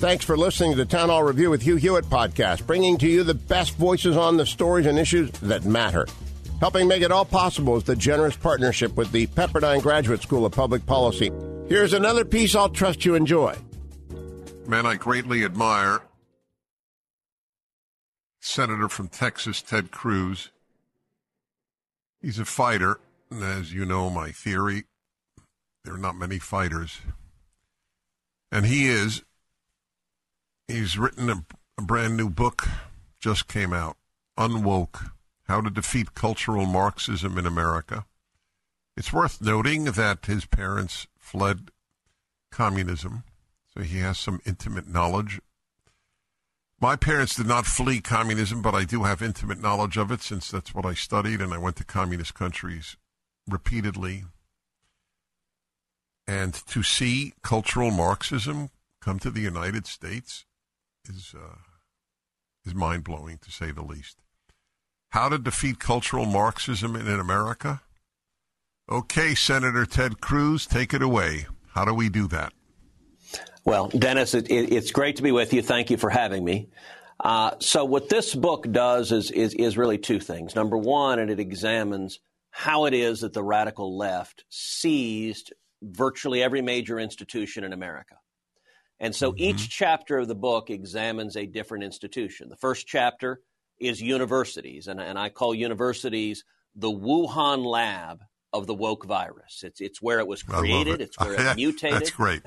Thanks for listening to the Town Hall Review with Hugh Hewitt podcast, bringing to you the best voices on the stories and issues that matter. Helping make it all possible is the generous partnership with the Pepperdine Graduate School of Public Policy. Here's another piece I'll trust you enjoy. Man, I greatly admire Senator from Texas, Ted Cruz. He's a fighter, and as you know, my theory, there are not many fighters. And he is. He's written a, a brand new book, just came out, Unwoke How to Defeat Cultural Marxism in America. It's worth noting that his parents fled communism, so he has some intimate knowledge. My parents did not flee communism, but I do have intimate knowledge of it since that's what I studied, and I went to communist countries repeatedly. And to see cultural Marxism come to the United States is uh, is mind blowing to say the least. How to defeat cultural Marxism in America? Okay, Senator Ted Cruz, take it away. How do we do that? Well, Dennis, it, it, it's great to be with you. Thank you for having me. Uh, so, what this book does is, is, is really two things. Number one, and it examines how it is that the radical left seized virtually every major institution in America. And so mm-hmm. each chapter of the book examines a different institution. The first chapter is universities, and, and I call universities the Wuhan lab of the woke virus. It's, it's where it was created, it. it's where it mutated. That's great.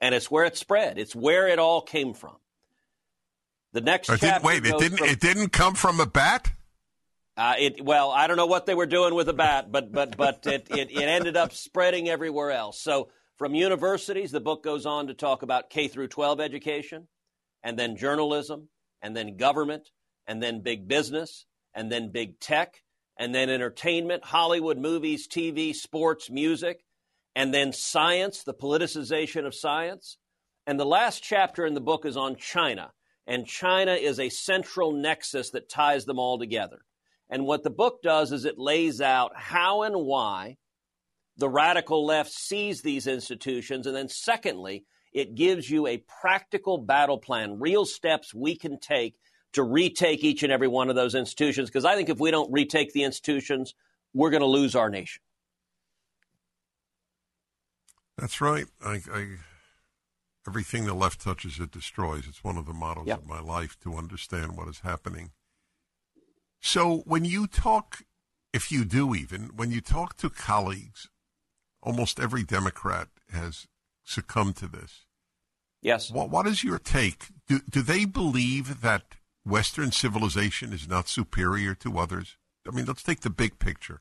And it's where it spread. It's where it all came from. The next it chapter. Wait, it didn't. From, it didn't come from a bat. Uh, it well, I don't know what they were doing with a bat, but but but it, it, it ended up spreading everywhere else. So from universities, the book goes on to talk about K through 12 education, and then journalism, and then government, and then big business, and then big tech, and then entertainment, Hollywood movies, TV, sports, music, and then science, the politicization of science. And the last chapter in the book is on China. And China is a central nexus that ties them all together. And what the book does is it lays out how and why the radical left sees these institutions. And then, secondly, it gives you a practical battle plan, real steps we can take to retake each and every one of those institutions. Because I think if we don't retake the institutions, we're going to lose our nation. That's right. I, I, everything the left touches, it destroys. It's one of the mottos of my life to understand what is happening. So when you talk, if you do even, when you talk to colleagues, almost every Democrat has succumbed to this. Yes. What, what is your take? Do, do they believe that Western civilization is not superior to others? I mean, let's take the big picture.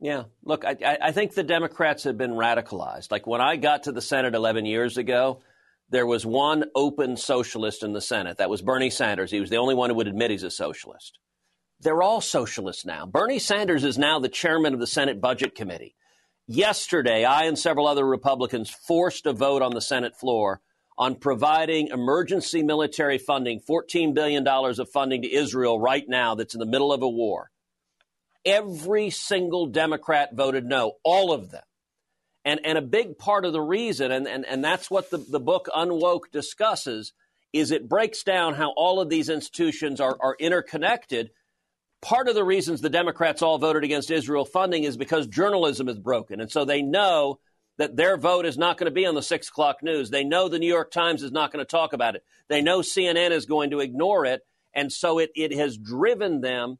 Yeah. Look, I, I think the Democrats have been radicalized. Like when I got to the Senate 11 years ago, there was one open socialist in the Senate. That was Bernie Sanders. He was the only one who would admit he's a socialist. They're all socialists now. Bernie Sanders is now the chairman of the Senate Budget Committee. Yesterday, I and several other Republicans forced a vote on the Senate floor on providing emergency military funding, $14 billion of funding to Israel right now that's in the middle of a war. Every single Democrat voted no, all of them. And, and a big part of the reason, and, and, and that's what the, the book Unwoke discusses, is it breaks down how all of these institutions are, are interconnected. Part of the reasons the Democrats all voted against Israel funding is because journalism is broken. And so they know that their vote is not going to be on the six o'clock news. They know the New York Times is not going to talk about it. They know CNN is going to ignore it. And so it, it has driven them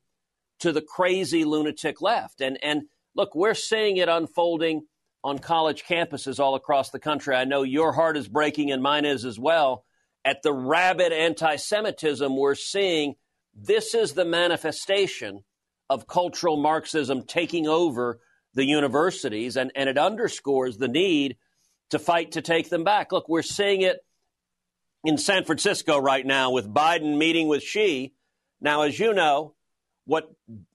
to the crazy lunatic left. And and look, we're seeing it unfolding on college campuses all across the country. I know your heart is breaking and mine is as well. At the rabid anti Semitism we're seeing, this is the manifestation of cultural Marxism taking over the universities, and, and it underscores the need to fight to take them back. Look, we're seeing it in San Francisco right now with Biden meeting with Xi. Now, as you know, what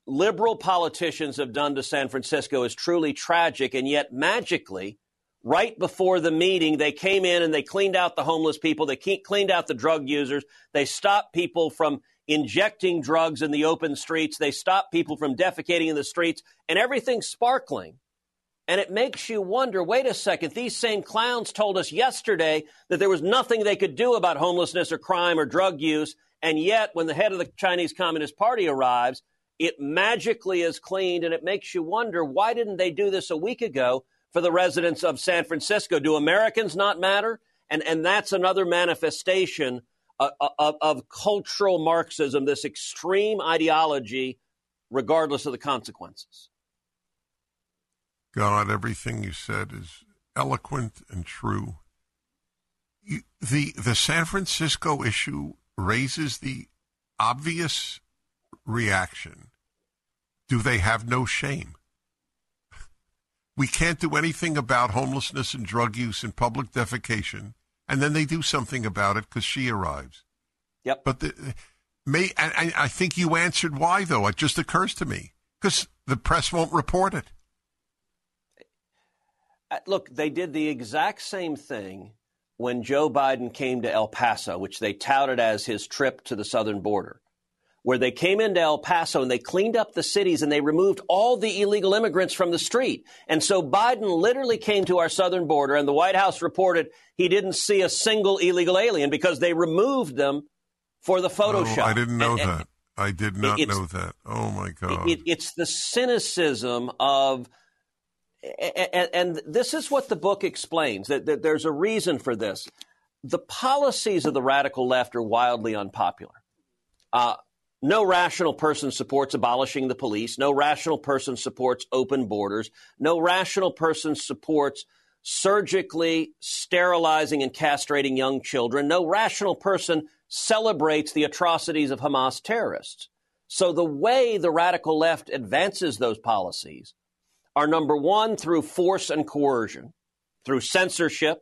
liberal politicians have done to San Francisco is truly tragic, and yet magically, right before the meeting, they came in and they cleaned out the homeless people, they cleaned out the drug users, they stopped people from injecting drugs in the open streets, they stop people from defecating in the streets, and everything's sparkling. And it makes you wonder wait a second, these same clowns told us yesterday that there was nothing they could do about homelessness or crime or drug use. And yet, when the head of the Chinese Communist Party arrives, it magically is cleaned. And it makes you wonder why didn't they do this a week ago for the residents of San Francisco? Do Americans not matter? And, and that's another manifestation of, of, of cultural Marxism, this extreme ideology, regardless of the consequences. God, everything you said is eloquent and true. You, the the San Francisco issue raises the obvious reaction. Do they have no shame? We can't do anything about homelessness and drug use and public defecation, and then they do something about it because Xi arrives. Yep. But the, may I, I think you answered why though. It just occurs to me because the press won't report it. Uh, look, they did the exact same thing when Joe Biden came to El Paso, which they touted as his trip to the southern border, where they came into El Paso and they cleaned up the cities and they removed all the illegal immigrants from the street. And so Biden literally came to our southern border, and the White House reported he didn't see a single illegal alien because they removed them for the Photoshop. Oh, I didn't know and, that. I did not know that. Oh my God! It, it's the cynicism of and, and, this is what the book explains that, that, there's a reason for this. The policies of the radical left are wildly unpopular. Uh, no rational person supports abolishing the police. No rational person supports open borders. No rational person supports surgically sterilizing and castrating young children. No rational person celebrates the atrocities of Hamas terrorists. So the way the radical left advances those policies are number one, through force and coercion, through censorship,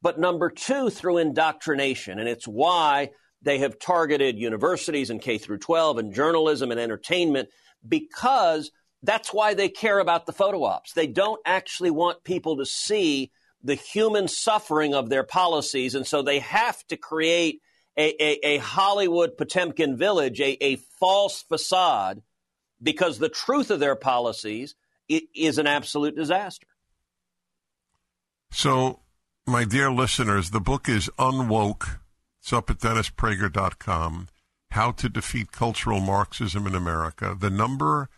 but number two, through indoctrination. And it's why they have targeted universities and K through 12 and journalism and entertainment because that's why they care about the photo ops. They don't actually want people to see the human suffering of their policies. And so they have to create a, a, a Hollywood Potemkin village, a, a false facade, because the truth of their policies is an absolute disaster. So, my dear listeners, the book is Unwoke. It's up at DennisPrager.com. How to Defeat Cultural Marxism in America. The number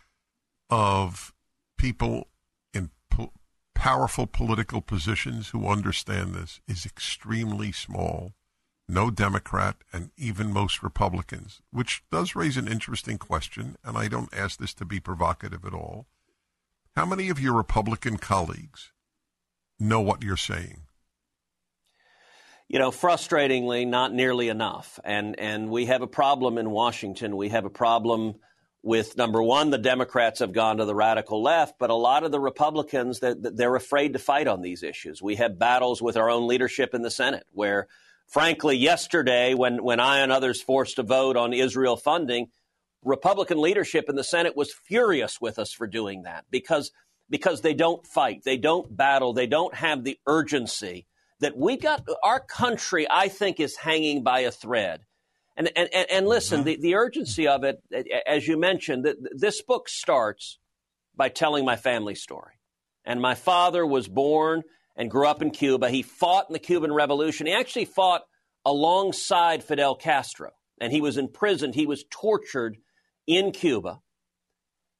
of people in po- powerful political positions who understand this is extremely small. No Democrat and even most Republicans, which does raise an interesting question, and I don't ask this to be provocative at all. How many of your Republican colleagues know what you're saying? You know, frustratingly, not nearly enough. And and we have a problem in Washington. We have a problem with number one, the Democrats have gone to the radical left, but a lot of the Republicans that they're afraid to fight on these issues. We have battles with our own leadership in the Senate, where, frankly, yesterday when when I and others forced a vote on Israel funding, Republican leadership in the Senate was furious with us for doing that because because they don't fight, they don't battle, they don't have the urgency that we got. Our country, I think, is hanging by a thread. And and and, and listen, mm-hmm. the, the urgency of it, as you mentioned, that this book starts by telling my family story. And my father was born and grew up in Cuba. He fought in the Cuban Revolution. He actually fought alongside Fidel Castro, and he was imprisoned. He was tortured in Cuba.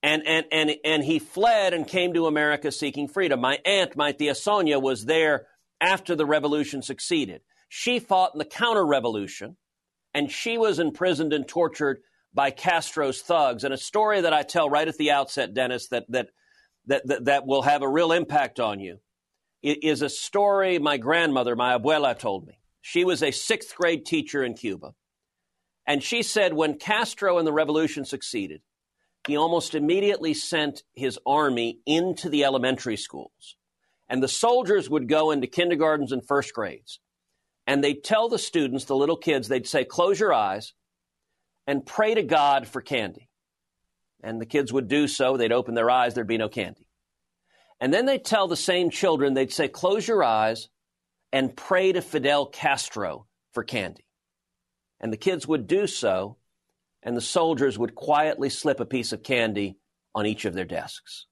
And, and, and, and he fled and came to America seeking freedom. My aunt, my tia Sonia, was there after the revolution succeeded. She fought in the counter revolution, and she was imprisoned and tortured by Castro's thugs. And a story that I tell right at the outset, Dennis, that, that, that, that, that will have a real impact on you is a story my grandmother, my abuela, told me. She was a sixth grade teacher in Cuba. And she said when Castro and the revolution succeeded, he almost immediately sent his army into the elementary schools. And the soldiers would go into kindergartens and first grades. and they'd tell the students, the little kids, they'd say, close your eyes and pray to God for candy. And the kids would do so. They'd open their eyes, there'd be no candy. And then they'd tell the same children, they'd say, close your eyes and pray to Fidel Castro for candy. And the kids would do so, and the soldiers would quietly slip a piece of candy on each of their desks.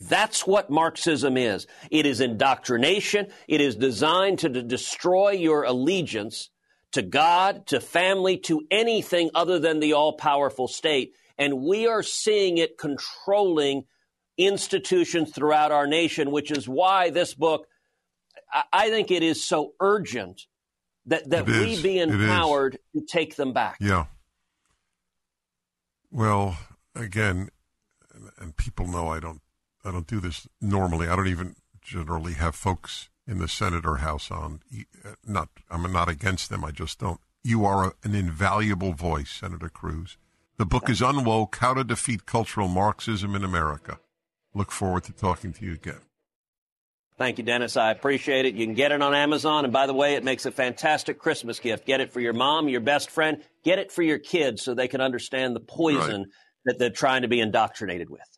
That's what Marxism is. It is indoctrination. It is designed to destroy your allegiance to God, to family, to anything other than the all powerful state. And we are seeing it controlling institutions throughout our nation, which is why this book, I think it is so urgent that, that we be empowered to take them back. Yeah. Well, again, and people know I don't I don't do this normally. I don't even generally have folks in the Senate or House on. Uh, not I'm not against them. I just don't. You are a, an invaluable voice, Senator Cruz. The book is Unwoke: How to Defeat Cultural Marxism in America. Look forward to talking to you again. Thank you, Dennis. I appreciate it. You can get it on Amazon. And by the way, it makes a fantastic Christmas gift. Get it for your mom, your best friend. Get it for your kids so they can understand the poison right. that they're trying to be indoctrinated with.